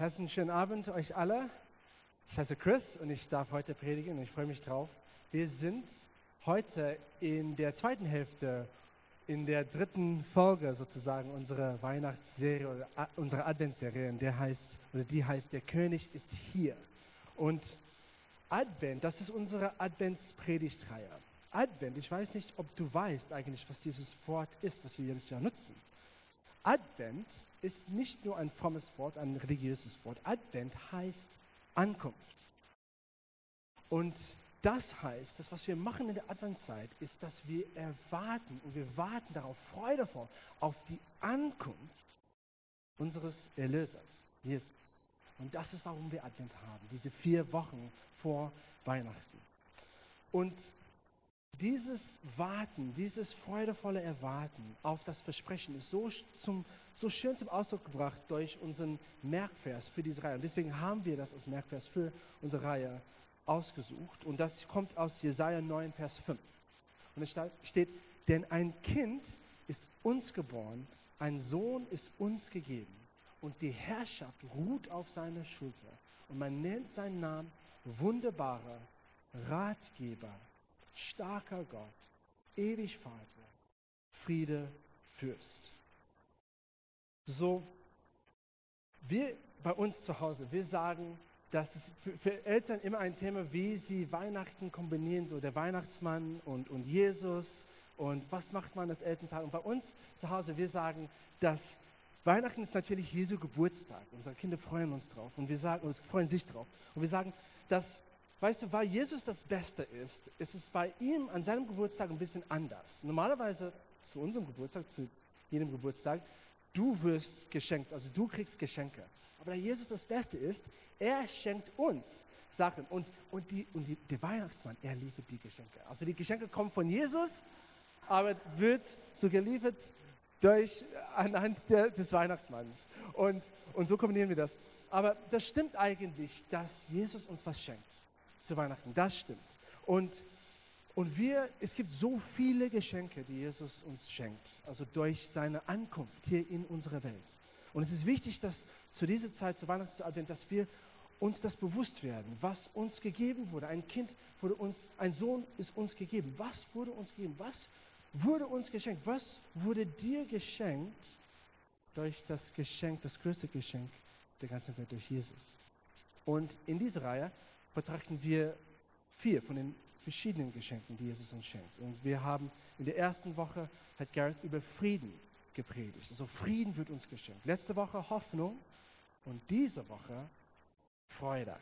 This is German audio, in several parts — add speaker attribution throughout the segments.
Speaker 1: Herzlichen schönen Abend euch alle. Ich heiße Chris und ich darf heute predigen und ich freue mich drauf. Wir sind heute in der zweiten Hälfte, in der dritten Folge sozusagen unserer Weihnachtsserie oder unserer Adventsserie, der heißt, oder die heißt, der König ist hier. Und Advent, das ist unsere Adventspredigtreihe. Advent, ich weiß nicht, ob du weißt eigentlich, was dieses Wort ist, was wir jedes Jahr nutzen. Advent ist nicht nur ein frommes Wort, ein religiöses Wort. Advent heißt Ankunft. Und das heißt, das, was wir machen in der Adventzeit, ist, dass wir erwarten und wir warten darauf, freudevoll, auf die Ankunft unseres Erlösers, Jesus. Und das ist, warum wir Advent haben, diese vier Wochen vor Weihnachten. Und dieses Warten, dieses freudevolle Erwarten auf das Versprechen ist so, zum, so schön zum Ausdruck gebracht durch unseren Merkvers für diese Reihe. Und deswegen haben wir das als Merkvers für unsere Reihe ausgesucht. Und das kommt aus Jesaja 9, Vers 5. Und es steht, denn ein Kind ist uns geboren, ein Sohn ist uns gegeben. Und die Herrschaft ruht auf seiner Schulter. Und man nennt seinen Namen wunderbarer Ratgeber starker Gott, ewig Vater, Friede, Fürst. So, wir bei uns zu Hause, wir sagen, dass es für, Eltern immer ein Thema, wie sie Weihnachten kombinieren, so der Weihnachtsmann und, und Jesus und was macht man als Elternteil. Und bei uns zu Hause, wir sagen, dass Weihnachten ist natürlich Jesu Geburtstag. Unsere Kinder freuen uns drauf und wir sagen, uns freuen sich drauf. Und wir sagen, dass Weißt du, weil Jesus das Beste ist, ist es bei ihm an seinem Geburtstag ein bisschen anders. Normalerweise zu unserem Geburtstag, zu jedem Geburtstag, du wirst geschenkt, also du kriegst Geschenke. Aber da Jesus das Beste ist, er schenkt uns Sachen. Und, und, die, und die, der Weihnachtsmann, er liefert die Geschenke. Also die Geschenke kommen von Jesus, aber wird so geliefert durch, anhand der, des Weihnachtsmanns. Und, und so kombinieren wir das. Aber das stimmt eigentlich, dass Jesus uns was schenkt zu Weihnachten. Das stimmt. Und, und wir, es gibt so viele Geschenke, die Jesus uns schenkt, also durch seine Ankunft hier in unsere Welt. Und es ist wichtig, dass zu dieser Zeit, zu Weihnachten, zu Advent, dass wir uns das bewusst werden, was uns gegeben wurde. Ein Kind wurde uns, ein Sohn ist uns gegeben. Was wurde uns gegeben? Was wurde uns geschenkt? Was wurde dir geschenkt durch das Geschenk, das größte Geschenk der ganzen Welt, durch Jesus? Und in dieser Reihe betrachten wir vier von den verschiedenen Geschenken, die Jesus uns schenkt. Und wir haben in der ersten Woche, hat Gareth über Frieden gepredigt. Also Frieden wird uns geschenkt. Letzte Woche Hoffnung und diese Woche Freude.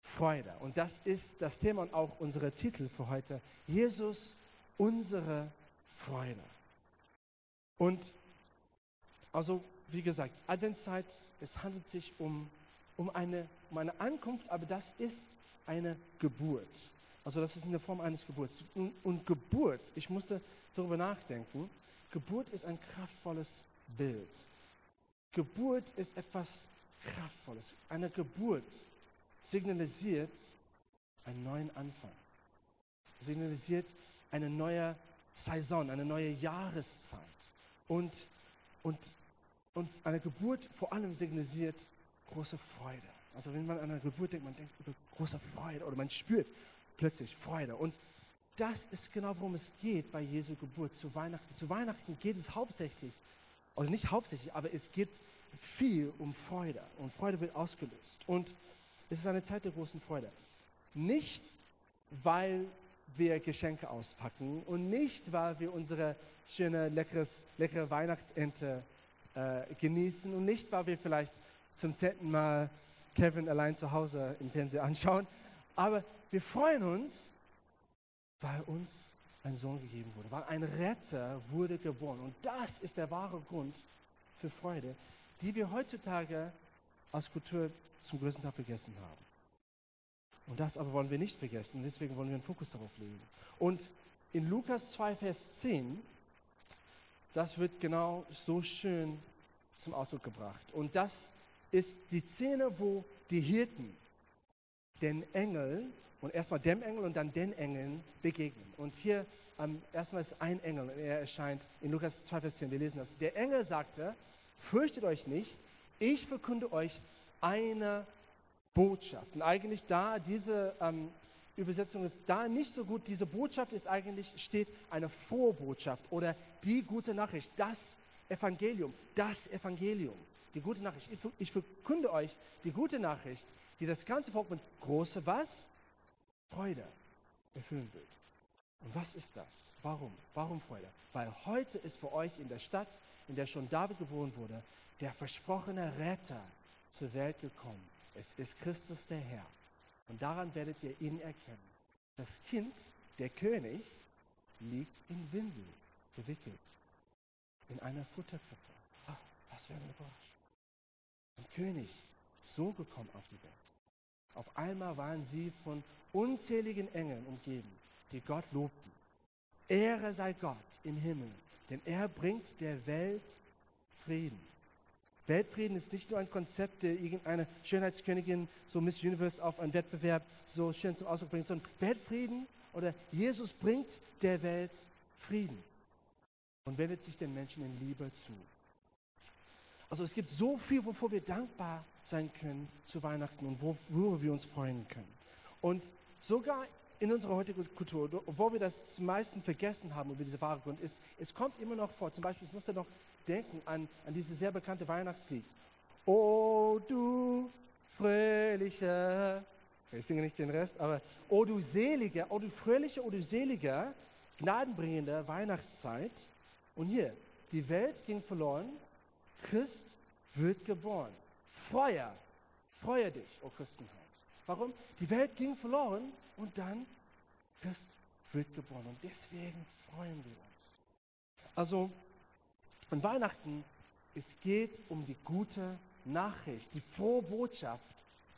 Speaker 1: Freude. Und das ist das Thema und auch unsere Titel für heute. Jesus, unsere Freude. Und also, wie gesagt, Adventszeit, es handelt sich um um eine, um eine Ankunft, aber das ist eine Geburt. Also das ist in der Form eines Geburts. Und, und Geburt, ich musste darüber nachdenken, Geburt ist ein kraftvolles Bild. Geburt ist etwas Kraftvolles. Eine Geburt signalisiert einen neuen Anfang. Signalisiert eine neue Saison, eine neue Jahreszeit. Und, und, und eine Geburt vor allem signalisiert große Freude. Also wenn man an eine Geburt denkt, man denkt über große Freude oder man spürt plötzlich Freude. Und das ist genau, worum es geht bei Jesu Geburt zu Weihnachten. Zu Weihnachten geht es hauptsächlich, oder nicht hauptsächlich, aber es geht viel um Freude. Und Freude wird ausgelöst. Und es ist eine Zeit der großen Freude. Nicht, weil wir Geschenke auspacken und nicht, weil wir unsere schöne, leckeres, leckere Weihnachtsente äh, genießen und nicht, weil wir vielleicht zum zehnten Mal Kevin allein zu Hause im Fernsehen anschauen. Aber wir freuen uns, weil uns ein Sohn gegeben wurde, weil ein Retter wurde geboren. Und das ist der wahre Grund für Freude, die wir heutzutage als Kultur zum größten Teil vergessen haben. Und das aber wollen wir nicht vergessen, deswegen wollen wir einen Fokus darauf legen. Und in Lukas 2, Vers 10, das wird genau so schön zum Ausdruck gebracht. Und das ist die Szene, wo die Hirten den Engeln und erstmal dem Engel und dann den Engeln begegnen. Und hier ähm, erstmal ist ein Engel, er erscheint in Lukas 2, Vers 10, wir lesen das. Der Engel sagte, fürchtet euch nicht, ich verkünde euch eine Botschaft. Und eigentlich da, diese ähm, Übersetzung ist da nicht so gut. Diese Botschaft ist eigentlich, steht eine Vorbotschaft oder die gute Nachricht, das Evangelium, das Evangelium, die gute Nachricht. Ich, verkünde euch die gute Nachricht, die das ganze Volk mit großer was? Freude erfüllen wird. Und was ist das? Warum? Warum Freude? Weil heute ist für euch in der Stadt, in der schon David geboren wurde, der versprochene Retter zur Welt gekommen. Es ist Christus der Herr. Und daran werdet ihr ihn erkennen. Das Kind, der König, liegt in Windeln gewickelt, in einer Futterkrippe. Ah, was für eine Überraschung. König, so gekommen auf die Welt. Auf einmal waren sie von unzähligen Engeln umgeben, die Gott lobten. Ehre sei Gott im Himmel, denn er bringt der Welt Frieden. Weltfrieden ist nicht nur ein Konzept, der irgendeine Schönheitskönigin, so Miss Universe, auf einen Wettbewerb so schön zum Ausdruck bringt, sondern Weltfrieden oder Jesus bringt der Welt Frieden und wendet sich den Menschen in Liebe zu. Also es gibt so viel, wovor wir dankbar sein können zu Weihnachten und worüber wir uns freuen können. Und sogar in unserer heutigen Kultur, obwohl wir das zum meisten vergessen haben über diese wahre Grund, ist, es kommt immer noch vor. Zum Beispiel, ich musste noch denken an, an dieses sehr bekannte Weihnachtslied. O du fröhliche, ich singe nicht den Rest, aber O du selige, O du fröhliche, O du selige, gnadenbringende Weihnachtszeit. Und hier, die Welt ging verloren, Christ wird geboren. Feuer, freue dich, o Christenheit. Warum? Die Welt ging verloren und dann Christ wird geboren. Und deswegen freuen wir uns. Also an Weihnachten, es geht um die gute Nachricht, die frohe Botschaft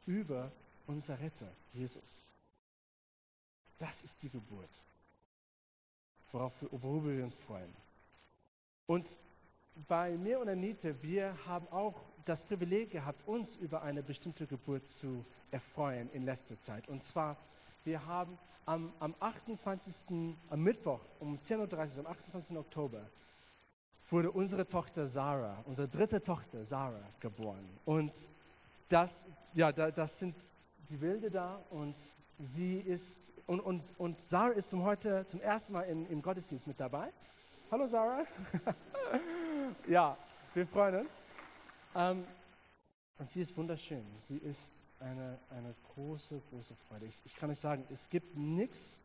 Speaker 1: über unser Retter, Jesus. Das ist die Geburt, worauf, worüber wir uns freuen. Und bei mir und Anita, wir haben auch das Privileg gehabt, uns über eine bestimmte Geburt zu erfreuen in letzter Zeit. Und zwar, wir haben am, am 28. am Mittwoch um 10.30 Uhr, am 28. Oktober, wurde unsere Tochter Sarah, unsere dritte Tochter Sarah geboren. Und das, ja, das sind die Bilder da und sie ist, und, und, und Sarah ist zum heute zum ersten Mal im Gottesdienst mit dabei. Hallo Sarah. ja, wir freuen uns. Ähm, und sie ist wunderschön. Sie ist eine, eine große, große Freude. Ich, ich kann euch sagen, es gibt nichts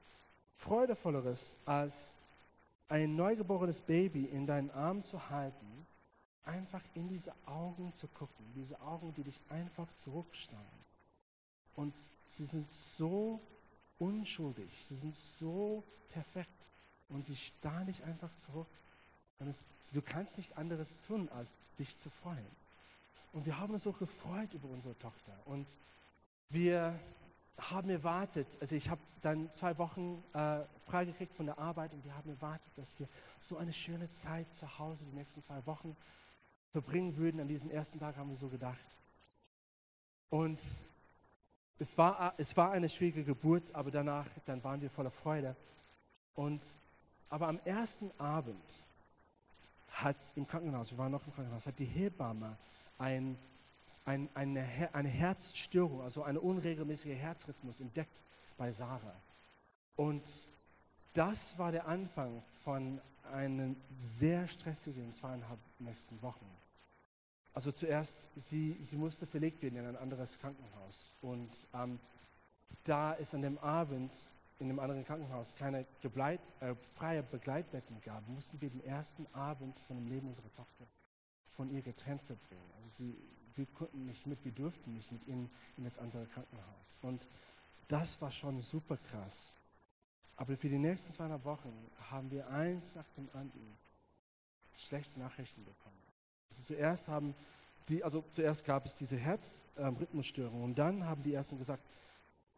Speaker 1: Freudevolleres als ein neugeborenes Baby in deinen Arm zu halten, einfach in diese Augen zu gucken, diese Augen, die dich einfach zurückstarren. Und sie sind so unschuldig, sie sind so perfekt und sie starren dich einfach zurück. Und es, du kannst nicht anderes tun, als dich zu freuen. Und wir haben uns so gefreut über unsere Tochter. Und wir haben erwartet, also ich habe dann zwei Wochen äh, freigekriegt von der Arbeit und wir haben erwartet, dass wir so eine schöne Zeit zu Hause die nächsten zwei Wochen verbringen würden. An diesem ersten Tag haben wir so gedacht. Und es war, es war eine schwierige Geburt, aber danach, dann waren wir voller Freude. Und, aber am ersten Abend hat im Krankenhaus, wir waren noch im Krankenhaus, hat die Hebamme ein ein, eine, eine Herzstörung, also eine unregelmäßige Herzrhythmus entdeckt bei Sarah. Und das war der Anfang von einen sehr stressigen zweieinhalb nächsten Wochen. Also zuerst, sie, sie musste verlegt werden in ein anderes Krankenhaus. Und ähm, da es an dem Abend in dem anderen Krankenhaus keine Gebleit, äh, freie Begleitbetten gab, mussten wir den ersten Abend von dem Leben unserer Tochter von ihr getrennt verbringen. Also sie, wir konnten nicht mit, wir durften nicht mit ihnen in das andere Krankenhaus. Und das war schon super krass. Aber für die nächsten zweieinhalb Wochen haben wir eins nach dem anderen schlechte Nachrichten bekommen. Also zuerst haben die, also zuerst gab es diese Herzrhythmusstörung und dann haben die Ärzte gesagt,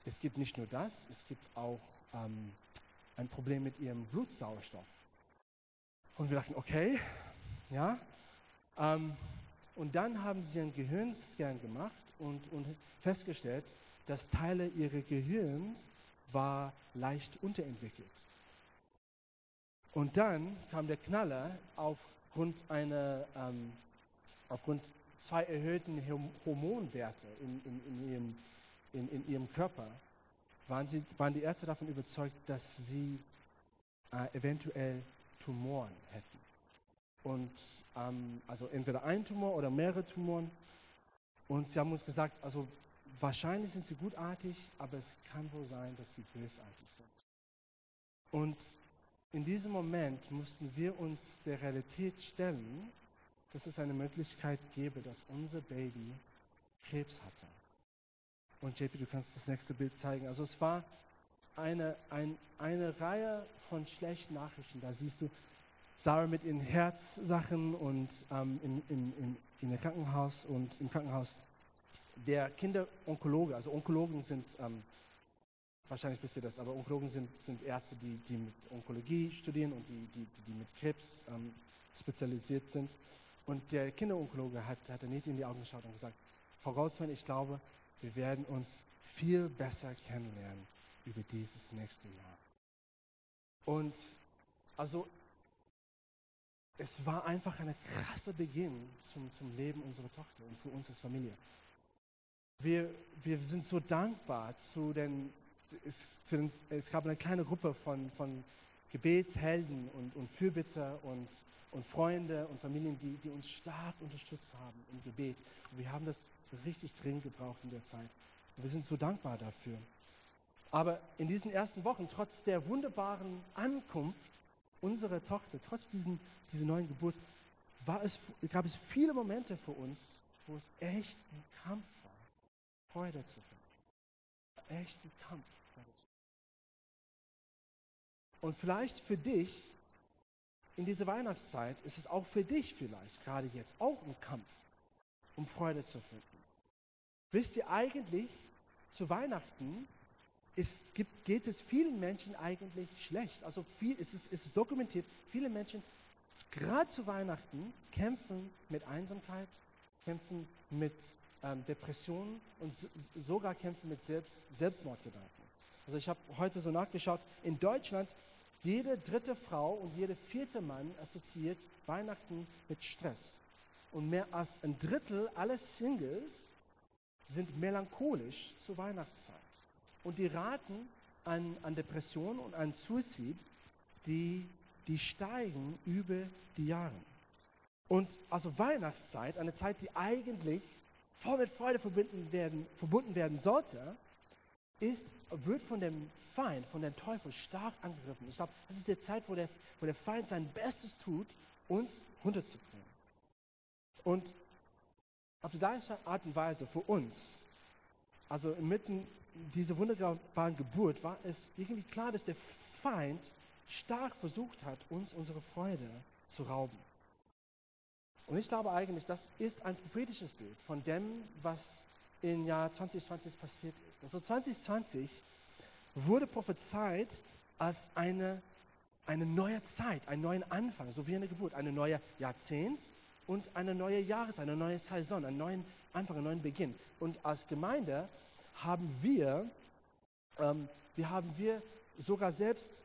Speaker 1: es gibt nicht nur das, es gibt auch ähm, ein Problem mit ihrem Blutsauerstoff. Und wir dachten, okay, ja, ähm, und dann haben sie einen Gehirnscan gemacht und, und festgestellt, dass Teile ihres Gehirns war leicht unterentwickelt. Und dann kam der Knaller aufgrund einer, ähm, aufgrund zwei erhöhten Hormonwerte in, in, in, ihrem, in, in ihrem Körper, waren, sie, waren die Ärzte davon überzeugt, dass sie äh, eventuell Tumoren hätten. Und ähm, also entweder ein Tumor oder mehrere Tumoren. Und sie haben uns gesagt, also wahrscheinlich sind sie gutartig, aber es kann wohl sein, dass sie bösartig sind. Und in diesem Moment mussten wir uns der Realität stellen, dass es eine Möglichkeit gäbe, dass unser Baby Krebs hatte. Und JP, du kannst das nächste Bild zeigen. Also es war eine, ein, eine Reihe von schlechten Nachrichten. Da siehst du Sarah mit ihren Herzsachen und ähm, in, in, in, in der Krankenhaus und im Krankenhaus der Kinderonkologe, also Onkologen sind, ähm, wahrscheinlich wisst ihr das, aber Onkologen sind, sind Ärzte, die, die mit Onkologie studieren und die, die, die mit Krebs ähm, spezialisiert sind. Und der Kinderonkologe hat, hat Anita in die Augen geschaut und gesagt, Frau Goldsmann, ich glaube, wir werden uns viel besser kennenlernen über dieses nächste Jahr. Und also es war einfach ein krasser Beginn zum, zum Leben unserer Tochter und für uns als Familie. Wir, wir sind so dankbar zu den, es, zu den, es gab eine kleine Gruppe von, von Gebetshelden und, und Fürbitter und, und Freunde und Familien, die, die uns stark unterstützt haben im Gebet. Und wir haben das richtig dringend gebraucht in der Zeit. Und wir sind so dankbar dafür. Aber in diesen ersten Wochen, trotz der wunderbaren Ankunft unserer Tochter, trotz diesen, dieser neuen Geburt, war es, gab es viele Momente für uns, wo es echt ein Kampf war, Freude zu finden. Echt ein Kampf, Freude zu finden. Und vielleicht für dich in dieser Weihnachtszeit ist es auch für dich vielleicht gerade jetzt auch ein Kampf, um Freude zu finden. Wisst ihr eigentlich, zu Weihnachten ist, gibt, geht es vielen Menschen eigentlich schlecht. Also viel, es, ist, es dokumentiert, viele Menschen, gerade zu Weihnachten, kämpfen mit Einsamkeit, kämpfen mit ähm, Depressionen und sogar kämpfen mit Selbst, Selbstmordgedanken. Also ich habe heute so nachgeschaut, in Deutschland jede dritte Frau und jede vierte Mann assoziiert Weihnachten mit Stress. Und mehr als ein Drittel aller Singles sind melancholisch zur Weihnachtszeit. Und die Raten an, an Depressionen und an Suizid, die, die steigen über die Jahre. Und also Weihnachtszeit, eine Zeit, die eigentlich voll mit Freude verbunden werden, verbunden werden sollte, ist, wird von dem Feind, von dem Teufel stark angegriffen. Ich glaube, das ist die Zeit, wo der, wo der Feind sein Bestes tut, uns runterzubringen. Und auf die gleiche Art und Weise für uns, also inmitten dieser wunderbaren Geburt, war es irgendwie klar, dass der Feind stark versucht hat, uns unsere Freude zu rauben. Und ich glaube eigentlich, das ist ein prophetisches Bild von dem, was im Jahr 2020 passiert ist. Also 2020 wurde prophezeit als eine, eine neue Zeit, einen neuen Anfang, so wie eine Geburt, eine neue Jahrzehnt und eine neue Jahres-, eine neue Saison, einen neuen Anfang, einen neuen Beginn. Und als Gemeinde haben wir, ähm, wir haben wir sogar selbst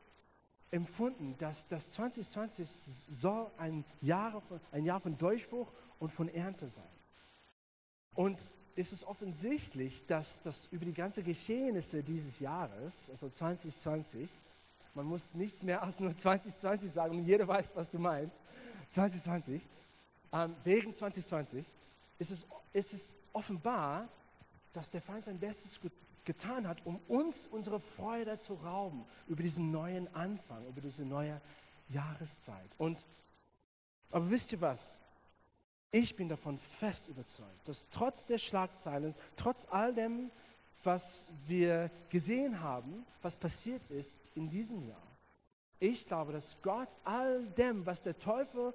Speaker 1: empfunden, dass das 2020 soll ein Jahr, ein Jahr von Durchbruch und von Ernte sein. Und es ist offensichtlich, dass das über die ganzen Geschehnisse dieses Jahres, also 2020, man muss nichts mehr als nur 2020 sagen und jeder weiß, was du meinst, 2020, ähm, wegen 2020 ist es, ist es offenbar, dass der Feind sein Bestes getan hat, um uns unsere Freude zu rauben über diesen neuen Anfang, über diese neue Jahreszeit. Und, aber wisst ihr was? Ich bin davon fest überzeugt, dass trotz der Schlagzeilen, trotz all dem, was wir gesehen haben, was passiert ist in diesem Jahr, ich glaube, dass Gott all dem, was der Teufel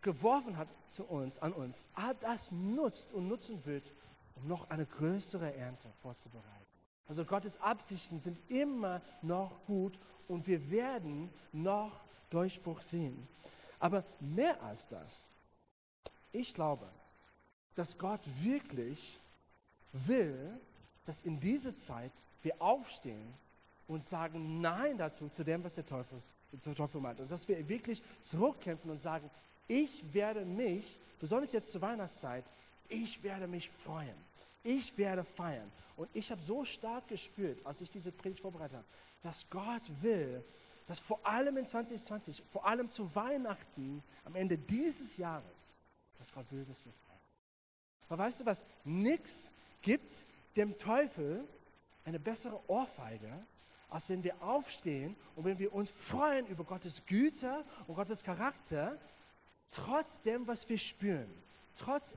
Speaker 1: geworfen hat zu uns, an uns, all das nutzt und nutzen wird, um noch eine größere Ernte vorzubereiten. Also Gottes Absichten sind immer noch gut und wir werden noch Durchbruch sehen. Aber mehr als das, ich glaube, dass Gott wirklich will, dass in dieser Zeit wir aufstehen und sagen Nein dazu, zu dem, was der Teufel, der Teufel meint. Und dass wir wirklich zurückkämpfen und sagen, ich werde mich, besonders jetzt zur Weihnachtszeit, ich werde mich freuen. Ich werde feiern. Und ich habe so stark gespürt, als ich diese Predigt vorbereitet habe, dass Gott will, dass vor allem in 2020, vor allem zu Weihnachten, am Ende dieses Jahres, dass Gott will, dass wir feiern. Aber weißt du was? Nichts gibt dem Teufel eine bessere Ohrfeige, als wenn wir aufstehen und wenn wir uns freuen über Gottes Güte und Gottes Charakter, trotz dem, was wir spüren, trotz,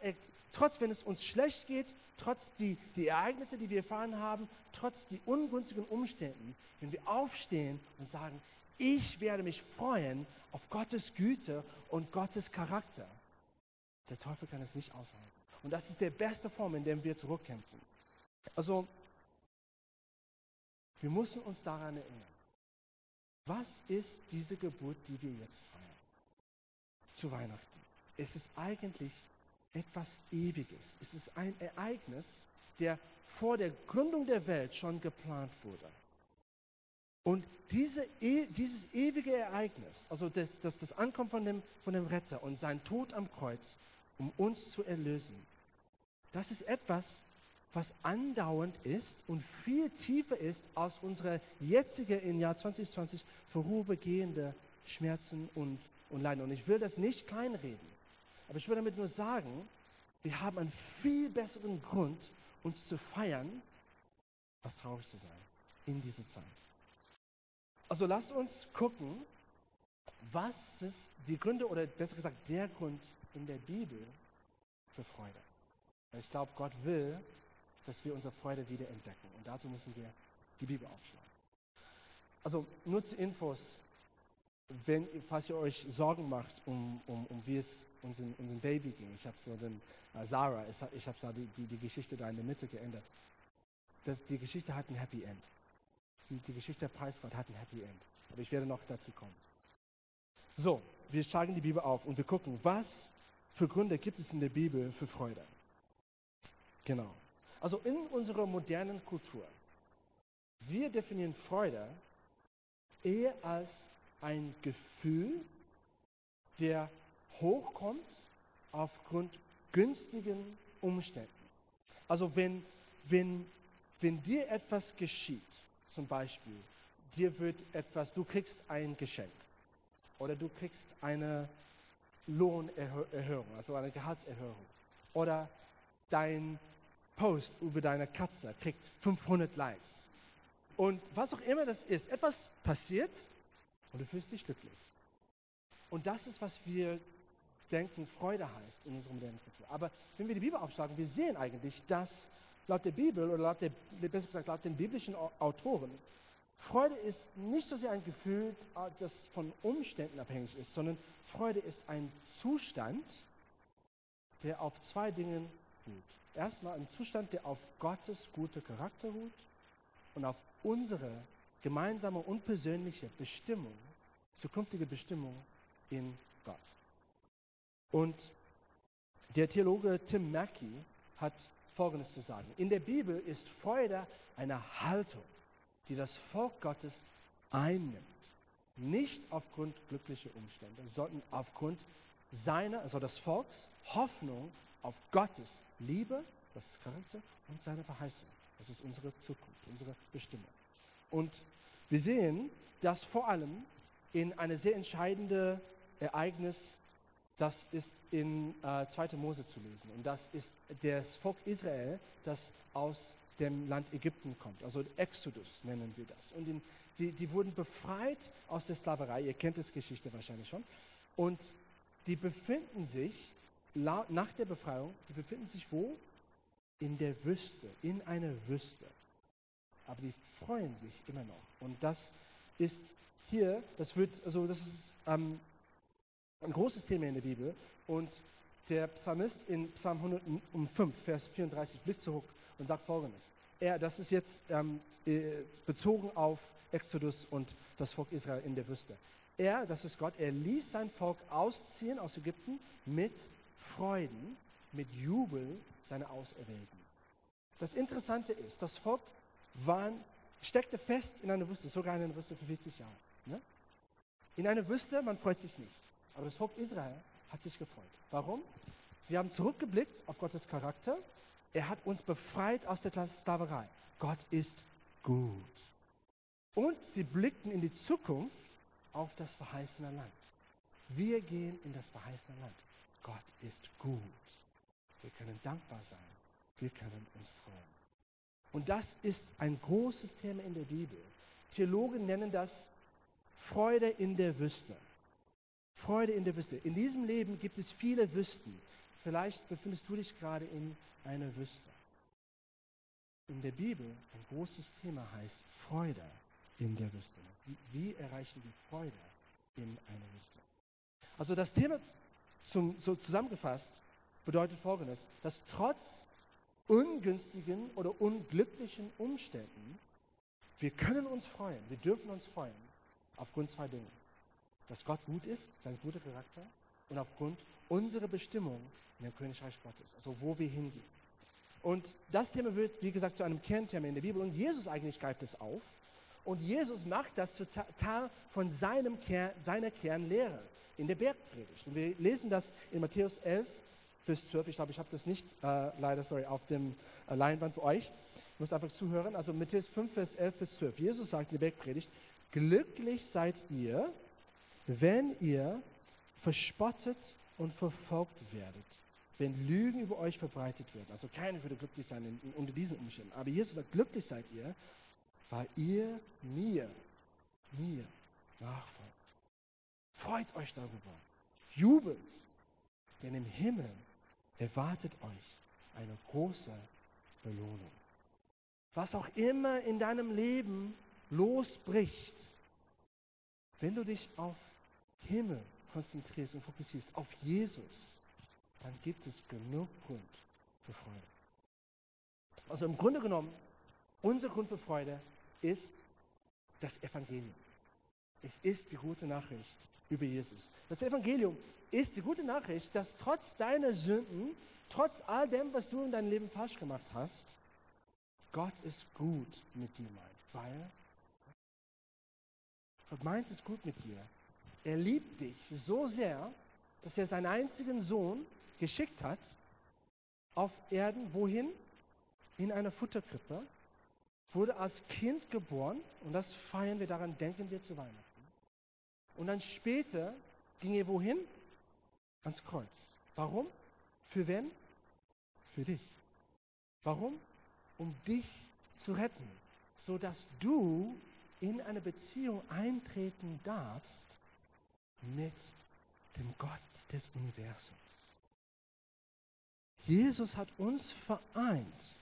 Speaker 1: trotz wenn es uns schlecht geht, trotz die, die Ereignisse, die wir erfahren haben, trotz die ungünstigen Umständen, wenn wir aufstehen und sagen, ich werde mich freuen auf Gottes Güte und Gottes Charakter. Der Teufel kann es nicht aushalten. Und das ist die beste Form, in der wir zurückkämpfen. Also, wir müssen uns daran erinnern. Was ist diese Geburt, die wir jetzt feiern? Zu Weihnachten. Es ist eigentlich etwas Ewiges. Es ist ein Ereignis, der vor der Gründung der Welt schon geplant wurde. Und diese, e, dieses ewige Ereignis, also das, das, das Ankommen von dem, von dem Retter und sein Tod am Kreuz, um uns zu erlösen, das ist etwas, was andauernd ist und viel tiefer ist als unsere jetzige im Jahr 2020 vorübergehende Schmerzen und, und Leiden. Und ich will das nicht kleinreden, aber ich will damit nur sagen, wir haben einen viel besseren Grund, uns zu feiern, als traurig zu sein in dieser Zeit. Also lasst uns gucken, was ist die Gründe oder besser gesagt der Grund in der Bibel für Freude. Ich glaube, Gott will, dass wir unsere Freude wieder entdecken. Und dazu müssen wir die Bibel aufschlagen. Also nur zu Infos, wenn, falls ihr euch Sorgen macht, um, um, um wie es unserem, unserem Baby ging. Ich habe so den, äh, Sarah, ich habe so die, die, die, Geschichte da in der Mitte geändert. Das, die Geschichte hat ein Happy End. Die, die Geschichte der Preisgott hat ein Happy End. Aber ich werde noch dazu kommen. So, wir schlagen die Bibel auf und wir gucken, was für Gründe gibt es in der Bibel für Freude. Genau. Also in unserer modernen Kultur, wir definieren Freude eher als ein Gefühl, der hochkommt aufgrund günstigen Umständen. Also wenn, wenn, wenn dir etwas geschieht, zum Beispiel, dir wird etwas, du kriegst ein Geschenk oder du kriegst eine Lohnerhöhung, also eine Gehaltserhöhung oder dein Post über deine Katze kriegt 500 Likes. Und was auch immer das ist, etwas passiert und du fühlst dich glücklich. Und das ist, was wir denken, Freude heißt in unserer modernen Kultur. Aber wenn wir die Bibel aufschlagen, wir sehen eigentlich, dass laut der Bibel oder laut der, besser gesagt, laut den biblischen Autoren, Freude ist nicht so sehr ein Gefühl, äh, das von Umständen abhängig ist, sondern Freude ist ein Zustand, der auf zwei Dingen ruht. Erstmal ein Zustand, der auf Gottes gute Charakter ruht und auf unsere gemeinsame und persönliche Bestimmung, zukünftige Bestimmung in Gott. Und der Theologe Tim Mackey hat Folgendes zu sagen. In der Bibel ist Freude eine Haltung, die das Volk Gottes einnimmt. Nicht aufgrund glücklicher Umstände, sondern aufgrund seiner, also des Volks, Hoffnung auf Gottes Liebe, das Charakter, und seine Verheißung. Das ist unsere Zukunft, unsere Bestimmung. Und wir sehen, dass vor allem in eine sehr entscheidende Ereignis, das ist in äh, 2. Mose zu lesen. Und das ist das Volk Israel, das aus dem Land Ägypten kommt. Also Exodus nennen wir das. Und in, die, die wurden befreit aus der Sklaverei. Ihr kennt das Geschichte wahrscheinlich schon. Und die befinden sich nach der Befreiung, die befinden sich wo? In der Wüste, in einer Wüste. Aber die freuen sich immer noch. Und das ist hier, das wird, also das ist ähm, ein großes Thema in der Bibel. Und der Psalmist in Psalm 105, Vers 34 blickt zurück und sagt folgendes. Er, das ist jetzt ähm, äh, bezogen auf Exodus und das Volk Israel in der Wüste. Er, das ist Gott, er ließ sein Volk ausziehen aus Ägypten mit Freuden, mit Jubel seine Auserwählten. Das Interessante ist, das Volk waren, steckte fest in einer Wüste, sogar in einer Wüste für 40 Jahre. Ne? In einer Wüste, man freut sich nicht. Aber das Volk Israel hat sich gefreut. Warum? Sie haben zurückgeblickt auf Gottes Charakter. Er hat uns befreit aus der Sklaverei. Gott ist gut. Und sie blickten in die Zukunft auf das verheißene Land. Wir gehen in das verheißene Land. Gott ist gut. Wir können dankbar sein. Wir können uns freuen. Und das ist ein großes Thema in der Bibel. Theologen nennen das Freude in der Wüste. Freude in der Wüste. In diesem Leben gibt es viele Wüsten. Vielleicht befindest du dich gerade in einer Wüste. In der Bibel ein großes Thema heißt Freude in der Wüste. Wie, wie erreichen wir Freude in einer Wüste? Also das Thema zum, so zusammengefasst bedeutet folgendes, dass trotz ungünstigen oder unglücklichen Umständen wir können uns freuen, wir dürfen uns freuen aufgrund zwei Dinge. Dass Gott gut ist, sein guter Charakter und aufgrund unserer Bestimmung in dem Königreich Gottes, also wo wir hingehen. Und das Thema wird, wie gesagt, zu einem Kernthema in der Bibel und Jesus eigentlich greift es auf und Jesus macht das zu Teil von seinem Kern, seiner Kernlehre in der Bergpredigt. Und wir lesen das in Matthäus 11, Vers 12. Ich glaube, ich habe das nicht äh, leider, sorry, auf dem äh, Leinwand für euch. Ich muss einfach zuhören. Also Matthäus 5, Vers 11 bis 12. Jesus sagt in der Bergpredigt, glücklich seid ihr, wenn ihr verspottet und verfolgt werdet, wenn Lügen über euch verbreitet werden. Also keiner würde glücklich sein in, in, unter diesen Umständen. Aber Jesus sagt, glücklich seid ihr, weil ihr mir, mir nachfolgt. Freut euch darüber. Jubelt. Denn im Himmel erwartet euch eine große Belohnung. Was auch immer in deinem Leben losbricht, wenn du dich auf Himmel konzentrierst und fokussierst, auf Jesus, dann gibt es genug Grund für Freude. Also im Grunde genommen, unser Grund für Freude ist das Evangelium. Es ist die gute Nachricht über Jesus. Das Evangelium ist die gute Nachricht, dass trotz deiner Sünden, trotz all dem, was du in deinem Leben falsch gemacht hast, Gott ist gut mit dir meint, weil Gott meint es gut mit dir. Er liebt dich so sehr, dass er seinen einzigen Sohn geschickt hat auf Erden, wohin? In eine Futterkrippe, wurde als Kind geboren und das feiern wir, daran denken wir zu Weihnachten. Und dann später ging er wohin? Ans Kreuz. Warum? Für wen? Für dich. Warum? Um dich zu retten, sodass du in eine Beziehung eintreten darfst mit dem Gott des Universums. Jesus hat uns vereint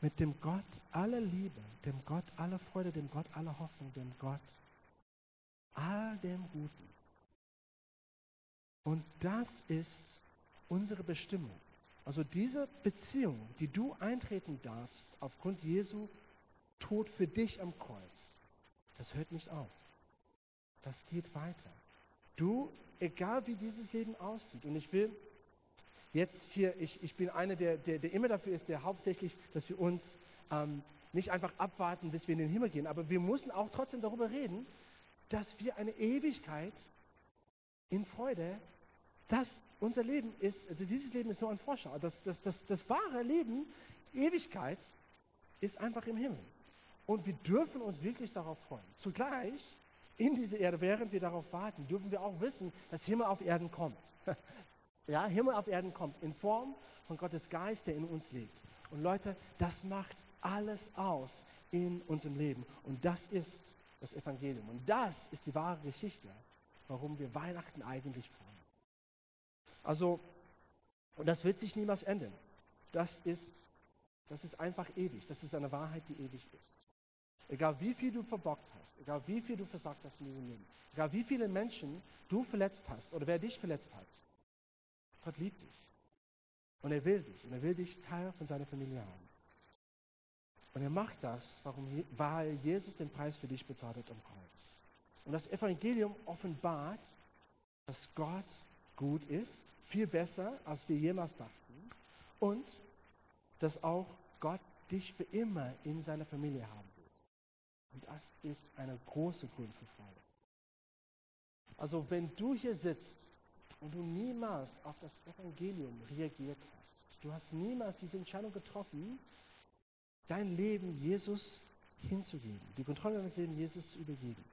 Speaker 1: mit dem Gott aller Liebe, dem Gott aller Freude, dem Gott aller Hoffnung, dem Gott all dem Guten. Und das ist unsere Bestimmung. Also diese Beziehung, die du eintreten darfst aufgrund Jesu Tod für dich am Kreuz, das hört nicht auf. Das geht weiter. Du, egal wie dieses Leben aussieht, und ich will jetzt hier, ich, ich bin einer, der, der, der immer dafür ist, der hauptsächlich, dass wir uns ähm, nicht einfach abwarten, bis wir in den Himmel gehen, aber wir müssen auch trotzdem darüber reden, dass wir eine Ewigkeit in Freude, dass unser Leben ist, also dieses Leben ist nur ein Vorschau. Das, das, das, das wahre Leben, Ewigkeit, ist einfach im Himmel. Und wir dürfen uns wirklich darauf freuen. Zugleich, in dieser Erde, während wir darauf warten, dürfen wir auch wissen, dass Himmel auf Erden kommt. Ja, Himmel auf Erden kommt in Form von Gottes Geist, der in uns lebt. Und Leute, das macht alles aus in unserem Leben. Und das ist das Evangelium. Und das ist die wahre Geschichte, warum wir Weihnachten eigentlich freuen. Also, und das wird sich niemals ändern. Das ist, das ist einfach ewig. Das ist eine Wahrheit, die ewig ist. Egal wie viel du verbockt hast, egal wie viel du versagt hast in diesem Leben, egal wie viele Menschen du verletzt hast oder wer dich verletzt hat, Gott liebt dich. Und er will dich. Und er will dich Teil von seiner Familie haben. Und er macht das, warum, weil Jesus den Preis für dich bezahlt hat am Kreuz. Und das Evangelium offenbart, dass Gott gut ist, viel besser, als wir jemals dachten. Und dass auch Gott dich für immer in seiner Familie haben will. Und das ist eine große Grund für Freude. Also wenn du hier sitzt und du niemals auf das Evangelium reagiert hast, du hast niemals diese Entscheidung getroffen, dein Leben Jesus hinzugeben, die Kontrolle deines Lebens Jesus zu übergeben,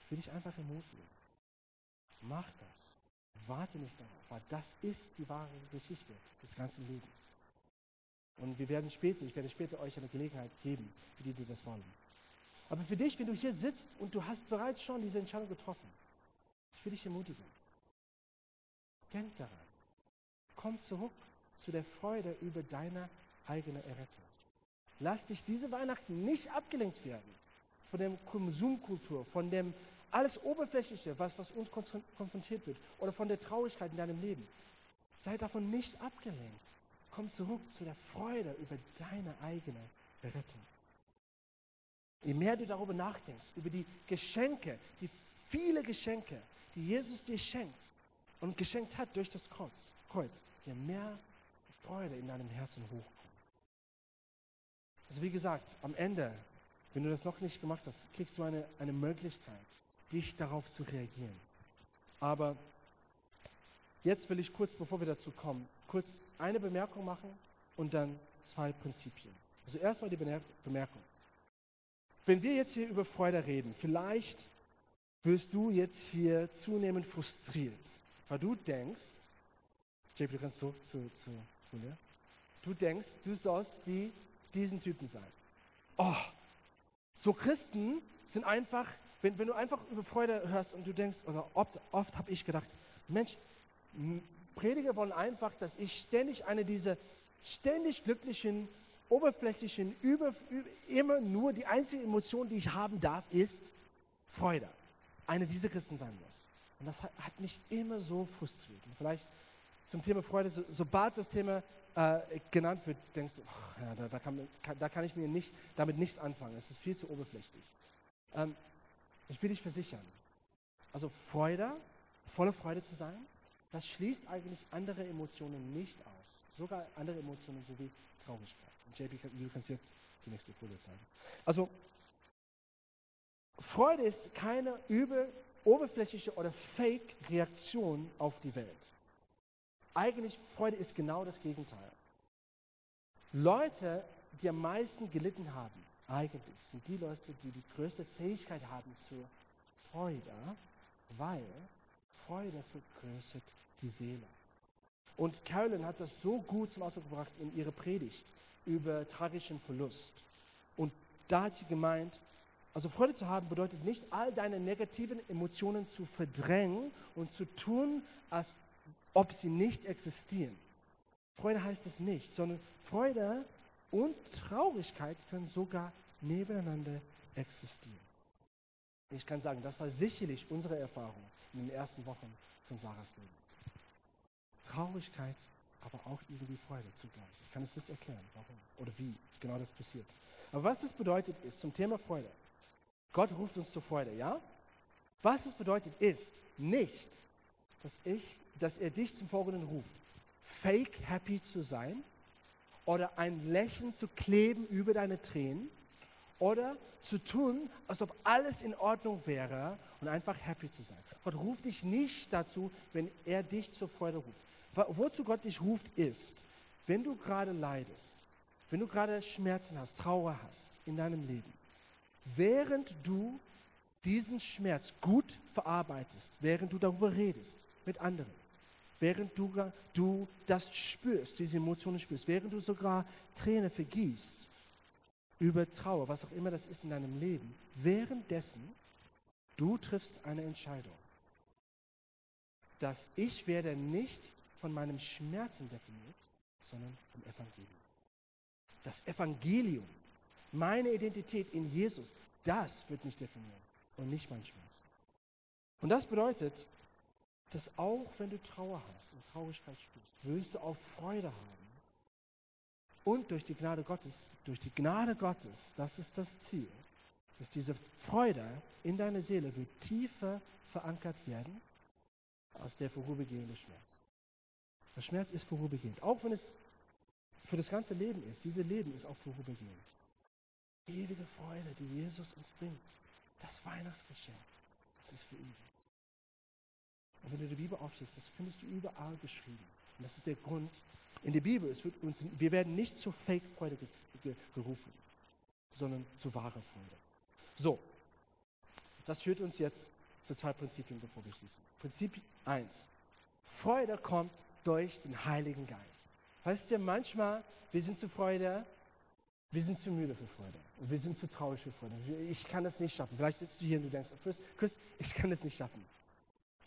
Speaker 1: ich will dich einfach ermutigen. Mach das. Warte nicht darauf, weil das ist die wahre Geschichte des ganzen Lebens. Und wir werden später, ich werde später euch eine Gelegenheit geben, für die, die das wollen. Aber für dich, wenn du hier sitzt und du hast bereits schon diese Entscheidung getroffen, ich will dich ermutigen. Denk daran. Komm zurück zu der Freude über deine eigene Errettung. Lass dich diese Weihnachten nicht abgelenkt werden von der Konsumkultur, von dem alles Oberflächliche, was, was uns konfrontiert wird, oder von der Traurigkeit in deinem Leben. Sei davon nicht abgelenkt. Komm zurück zu der Freude über deine eigene Errettung. Je mehr du darüber nachdenkst, über die Geschenke, die viele Geschenke, die Jesus dir schenkt und geschenkt hat durch das Kreuz, Kreuz je mehr Freude in deinem Herzen hochkommt. Also wie gesagt, am Ende, wenn du das noch nicht gemacht hast, kriegst du eine, eine Möglichkeit, dich darauf zu reagieren. Aber jetzt will ich kurz, bevor wir dazu kommen, kurz eine Bemerkung machen und dann zwei Prinzipien. Also erstmal die Bemerkung. Wenn wir jetzt hier über Freude reden, vielleicht wirst du jetzt hier zunehmend frustriert, weil du denkst, JP, du kannst zurück zu, zu Julia, du denkst, du sollst wie diesen Typen sein. Oh, so Christen sind einfach, wenn, wenn du einfach über Freude hörst und du denkst, oder oft, oft habe ich gedacht, Mensch, Prediger wollen einfach, dass ich ständig eine dieser ständig glücklichen, oberflächlichen, über, über, immer nur die einzige Emotion, die ich haben darf, ist Freude. Eine dieser Christen sein muss. Und das hat, hat mich immer so frustriert. Und vielleicht zum Thema Freude, so, sobald das Thema äh, genannt wird, denkst du, oh, ja, da, da, kann, da, kann, ich mir nicht, damit nichts anfangen. Es ist viel zu oberflächlich. Ähm, ich will dich versichern, also Freude, volle Freude zu sein, das schließt eigentlich andere Emotionen nicht aus. Sogar andere Emotionen sowie Traurigkeit. Und JP, du kannst jetzt die nächste Folie zeigen. Also, Freude ist keine übel, oberflächliche oder Fake-Reaktion auf die Welt. Eigentlich, Freude ist genau das Gegenteil. Leute, die am meisten gelitten haben, eigentlich sind die Leute, die die größte Fähigkeit haben zur Freude, weil Freude vergrößert die Seele. Und Carolyn hat das so gut zum Ausdruck gebracht in ihrer Predigt über tragischen Verlust. Und da hat sie gemeint, also Freude zu haben bedeutet nicht, all deine negativen Emotionen zu verdrängen und zu tun, als ob sie nicht existieren. Freude heißt es nicht, sondern Freude und Traurigkeit können sogar nebeneinander existieren. Ich kann sagen, das war sicherlich unsere Erfahrung in den ersten Wochen von Sarahs Leben. Traurigkeit, aber auch irgendwie Freude zugleich. Ich kann es nicht erklären, warum oder wie genau das passiert. Aber was das bedeutet ist, zum Thema Freude. Gott ruft uns zur Freude, ja? Was es bedeutet ist nicht, dass, ich, dass er dich zum Folgenden ruft. Fake happy zu sein oder ein Lächeln zu kleben über deine Tränen oder zu tun, als ob alles in Ordnung wäre und einfach happy zu sein. Gott ruft dich nicht dazu, wenn er dich zur Freude ruft. Wozu Gott dich ruft, ist, wenn du gerade leidest, wenn du gerade Schmerzen hast, Trauer hast in deinem Leben, während du diesen Schmerz gut verarbeitest, während du darüber redest mit anderen, während du, du das spürst, diese Emotionen spürst, während du sogar Tränen vergießt, über Trauer, was auch immer das ist in deinem Leben, währenddessen du triffst eine Entscheidung, dass ich werde nicht von meinem Schmerzen definiert, sondern vom Evangelium. Das Evangelium, meine Identität in Jesus, das wird mich definieren und nicht mein Schmerz. Und das bedeutet, dass auch wenn du Trauer hast und Traurigkeit spürst, wirst du auch Freude haben und durch die Gnade Gottes, durch die Gnade Gottes, das ist das Ziel, dass diese Freude in deiner Seele wird tiefer verankert werden als der vorübergehende Schmerz. Der Schmerz ist vorübergehend, auch wenn es für das ganze Leben ist. Dieses Leben ist auch vorübergehend. Ewige Freude, die Jesus uns bringt, das Weihnachtsgeschenk, das ist für ewig. Und wenn du die Bibel aufschlägst, das findest du überall geschrieben. Und das ist der Grund in der Bibel. Es wird uns, wir werden nicht zur Fake-Freude gerufen, sondern zu wahrer Freude. So, das führt uns jetzt zu zwei Prinzipien, bevor wir schließen. Prinzip 1. Freude kommt durch den Heiligen Geist. Weißt du, manchmal, wir sind zu Freude, wir sind zu müde für Freude. Und wir sind zu traurig für Freude. Ich kann das nicht schaffen. Vielleicht sitzt du hier und du denkst, Chris, Chris ich kann das nicht schaffen.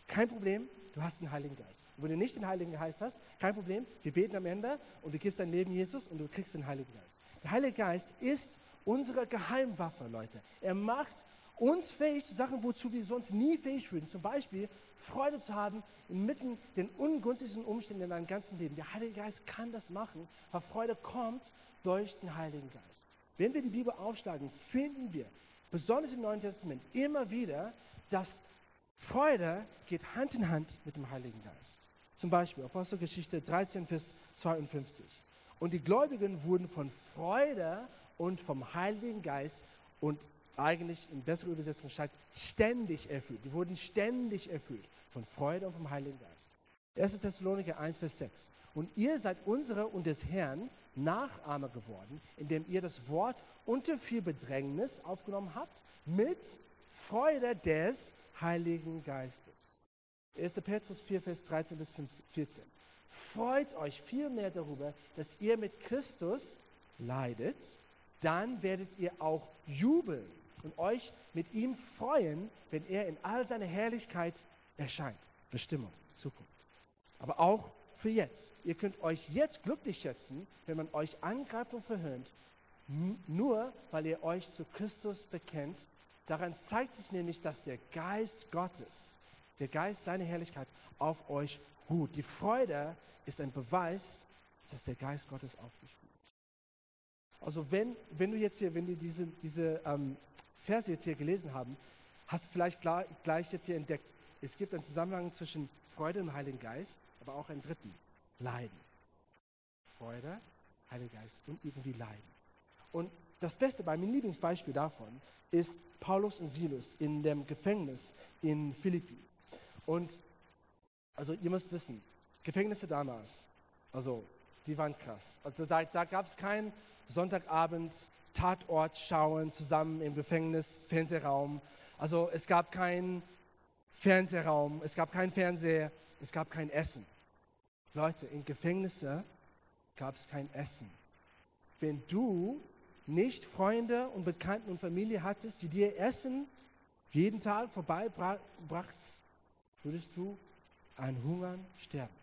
Speaker 1: Kein Problem, du hast den Heiligen Geist. Und wenn du nicht den Heiligen Geist hast, kein Problem, wir beten am Ende und du gibst dein Leben Jesus und du kriegst den Heiligen Geist. Der Heilige Geist ist unsere Geheimwaffe, Leute. Er macht uns fähig zu Sachen, wozu wir sonst nie fähig würden. Zum Beispiel Freude zu haben inmitten den ungünstigsten Umständen in deinem ganzen Leben. Der Heilige Geist kann das machen, weil Freude kommt durch den Heiligen Geist. Wenn wir die Bibel aufschlagen, finden wir, besonders im Neuen Testament, immer wieder, dass Freude geht Hand in Hand mit dem Heiligen Geist. Zum Beispiel Apostelgeschichte 13, Vers 52. Und die Gläubigen wurden von Freude und vom Heiligen Geist und eigentlich in besserer Übersetzung steht ständig erfüllt. Die wurden ständig erfüllt von Freude und vom Heiligen Geist. 1. Thessaloniker 1, Vers 6. Und ihr seid unsere und des Herrn Nachahmer geworden, indem ihr das Wort unter viel Bedrängnis aufgenommen habt, mit Freude des Heiligen Geistes. 1. Petrus 4, Vers 13 bis 14. Freut euch vielmehr darüber, dass ihr mit Christus leidet, dann werdet ihr auch jubeln und euch mit ihm freuen, wenn er in all seiner Herrlichkeit erscheint. Bestimmung, Zukunft. Aber auch für jetzt. Ihr könnt euch jetzt glücklich schätzen, wenn man euch angreift und verhöhnt, nur weil ihr euch zu Christus bekennt. Daran zeigt sich nämlich, dass der Geist Gottes, der Geist seiner Herrlichkeit auf euch ruht. Die Freude ist ein Beweis, dass der Geist Gottes auf dich ruht. Also wenn, wenn du jetzt hier, wenn du diese, diese ähm, Verse jetzt hier gelesen haben, hast du vielleicht gleich jetzt hier entdeckt, es gibt einen Zusammenhang zwischen Freude und Heiligen Geist, aber auch einen dritten, Leiden. Freude, Heiliger Geist und irgendwie Leiden. Und das Beste, mein Lieblingsbeispiel davon, ist Paulus und Silas in dem Gefängnis in Philippi. Und also ihr müsst wissen, Gefängnisse damals, also die waren krass. Also da, da gab es kein Sonntagabend Tatort schauen, zusammen im Gefängnis, Fernsehraum. Also es gab keinen Fernsehraum, es gab kein Fernseher, es gab kein Essen. Leute, in Gefängnisse gab es kein Essen. Wenn du nicht Freunde und Bekannten und Familie hattest, die dir Essen jeden Tag vorbeibrachten, würdest du an Hungern sterben.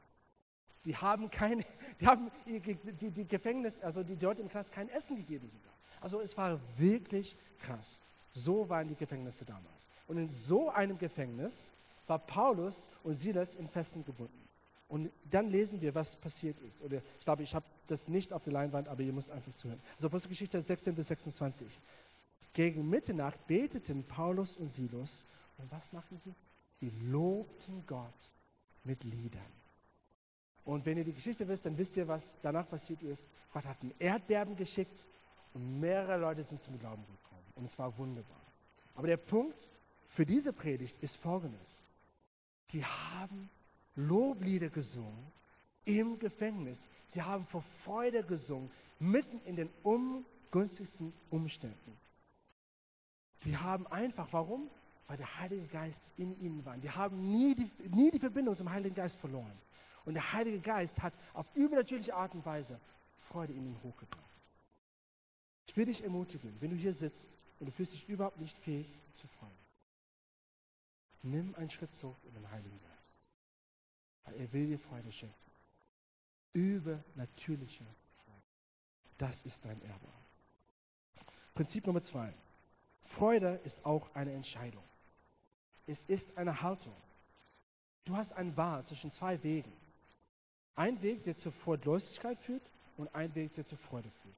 Speaker 1: Die haben keine, die haben die, die Gefängnis, also die dort im Knast kein Essen gegeben sogar. Also es war wirklich krass. So waren die Gefängnisse damals. Und in so einem Gefängnis war Paulus und Silas in Festen gebunden. Und dann lesen wir, was passiert ist. Oder ich glaube, ich habe das nicht auf der Leinwand, aber ihr müsst einfach zuhören. Also Apostelgeschichte 16 bis 26. Gegen Mitternacht beteten Paulus und Silas. Und was machten sie? Sie lobten Gott mit Liedern. Und wenn ihr die Geschichte wisst, dann wisst ihr, was danach passiert ist. Gott hat ein Erdbeben geschickt und mehrere Leute sind zum Glauben gekommen. Und es war wunderbar. Aber der Punkt für diese Predigt ist folgendes. Die haben Loblieder gesungen im Gefängnis. Sie haben vor Freude gesungen, mitten in den ungünstigsten Umständen. Die haben einfach, warum? Weil der Heilige Geist in ihnen war. Die haben nie die, nie die Verbindung zum Heiligen Geist verloren. Und der Heilige Geist hat auf übernatürliche Art und Weise Freude in ihnen hochgebracht. Ich will dich ermutigen, wenn du hier sitzt und du fühlst dich überhaupt nicht fähig zu freuen. Nimm einen Schritt zurück in den Heiligen Geist. Weil er will dir Freude schenken. Übernatürliche Freude. Das ist dein Erbe. Prinzip Nummer zwei. Freude ist auch eine Entscheidung. Es ist eine Haltung. Du hast eine Wahl zwischen zwei Wegen. Ein Weg, der zur Freudlosigkeit führt und ein Weg, der zur Freude führt.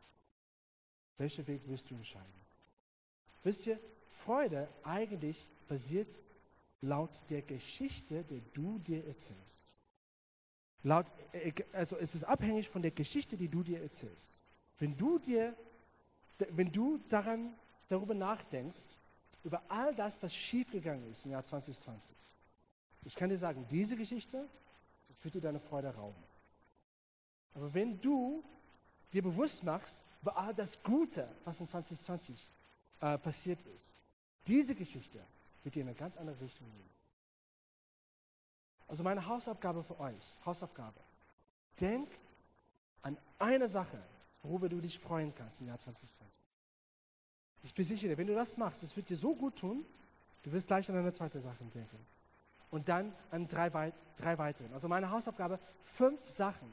Speaker 1: Welchen Weg wirst du entscheiden? Wisst ihr, Freude eigentlich basiert laut der Geschichte, die du dir erzählst. Laut, äh, also es ist abhängig von der Geschichte, die du dir erzählst. Wenn du dir, wenn du daran, darüber nachdenkst, über all das, was schiefgegangen ist im Jahr 2020, Ich kann dir sagen, diese Geschichte wird dir deine Freude rauben. Aber wenn du dir bewusst machst, das Gute, was in 2020 äh, passiert ist, diese Geschichte wird dir in eine ganz andere Richtung gehen. Also meine Hausaufgabe für euch, Hausaufgabe. Denk an eine Sache, worüber du dich freuen kannst im Jahr 2020. Ich versichere dir, wenn du das machst, es wird dir so gut tun, du wirst gleich an eine zweite Sache denken. Und dann an drei, drei weiteren. Also meine Hausaufgabe, fünf Sachen,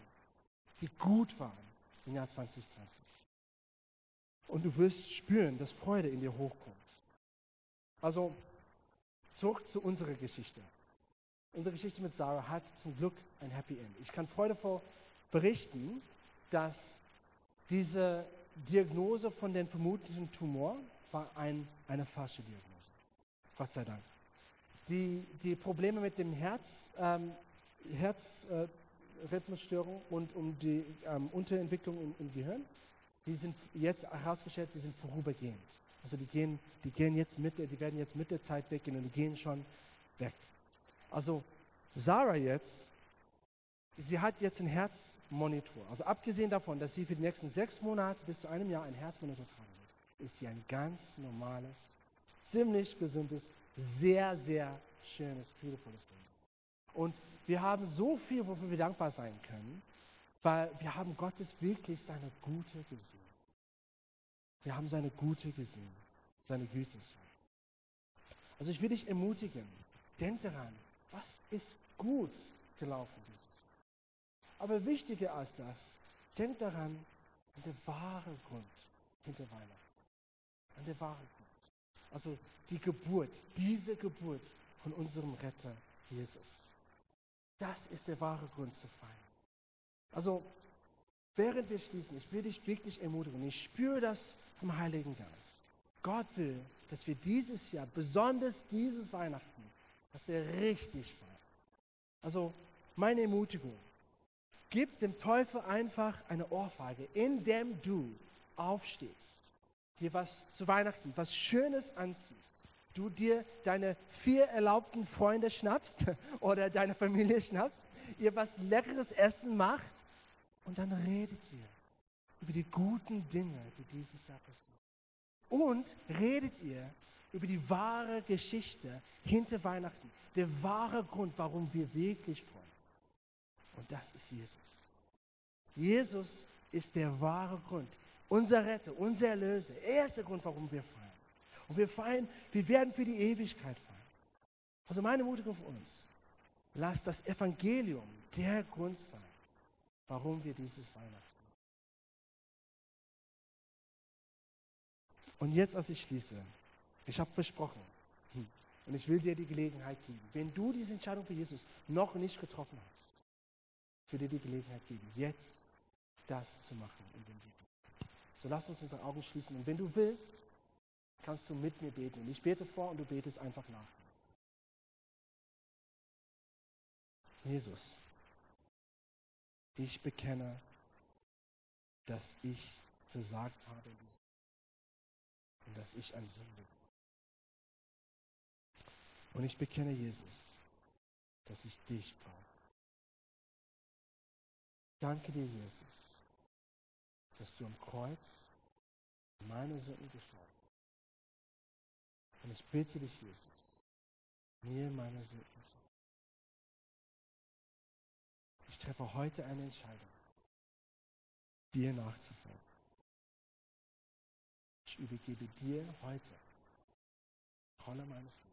Speaker 1: die gut waren im Jahr 2020. Und du wirst spüren, dass Freude in dir hochkommt. Also zurück zu unserer Geschichte. Unsere Geschichte mit Sarah hat zum Glück ein Happy End. Ich kann freudevoll berichten, dass diese Diagnose von dem vermuteten Tumor war ein, eine falsche Diagnose. Gott sei Dank. Die, die Probleme mit dem Herz, ähm, Herzrhythmusstörung äh, und um die ähm, Unterentwicklung im, im Gehirn, die sind jetzt herausgestellt, die sind vorübergehend. Also die gehen, die gehen jetzt mit, die werden jetzt mit der Zeit weggehen und die gehen schon weg. Also Sarah jetzt, sie hat jetzt einen Herzmonitor. Also abgesehen davon, dass sie für die nächsten sechs Monate bis zu einem Jahr einen Herzmonitor tragen wird, ist sie ein ganz normales, ziemlich gesundes, sehr, sehr schönes, liebevolles Leben. Und wir haben so viel, wofür wir dankbar sein können, weil wir haben Gottes wirklich seine Gute gesehen. Wir haben seine Gute gesehen, seine Güte. Also ich will dich ermutigen, denk daran, was ist gut gelaufen dieses Jahr. Aber wichtiger als das, denk daran, an der wahre Grund hinter Weihnachten. An der wahre Grund. Also die Geburt, diese Geburt von unserem Retter Jesus. Das ist der wahre Grund zu feiern. Also, während wir schließen, ich will dich wirklich ermutigen. Ich spüre das vom Heiligen Geist. Gott will, dass wir dieses Jahr, besonders dieses Weihnachten, dass wir richtig feiern. Also, meine Ermutigung, gib dem Teufel einfach eine Ohrfeige, indem du aufstehst, dir was zu Weihnachten, was Schönes anziehst du dir deine vier erlaubten Freunde schnappst oder deine Familie schnappst, ihr was leckeres Essen macht und dann redet ihr über die guten Dinge, die dieses Jahr passieren. Und redet ihr über die wahre Geschichte hinter Weihnachten, der wahre Grund, warum wir wirklich freuen. Und das ist Jesus. Jesus ist der wahre Grund, unser Retter, unser Erlöser. Er ist der Grund, warum wir feiern. Und wir feiern, wir werden für die Ewigkeit feiern. Also meine Ermutigung für uns, lasst das Evangelium der Grund sein, warum wir dieses Weihnachten. Und jetzt, als ich schließe, ich habe versprochen, hm, und ich will dir die Gelegenheit geben, wenn du diese Entscheidung für Jesus noch nicht getroffen hast, für dir die Gelegenheit geben, jetzt das zu machen in dem Video. So lass uns unsere Augen schließen. Und wenn du willst, kannst du mit mir beten. Und ich bete vor und du betest einfach nach. Jesus, ich bekenne, dass ich versagt habe und dass ich ein Sünde bin. Und ich bekenne, Jesus, dass ich dich brauche. Danke dir, Jesus, dass du am Kreuz meine Sünden gestorben und ich bitte dich, Jesus, mir meine Sünden zu Ich treffe heute eine Entscheidung, dir nachzufolgen. Ich übergebe dir heute Rolle meines Lebens.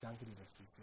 Speaker 1: Danke dir, dass du jetzt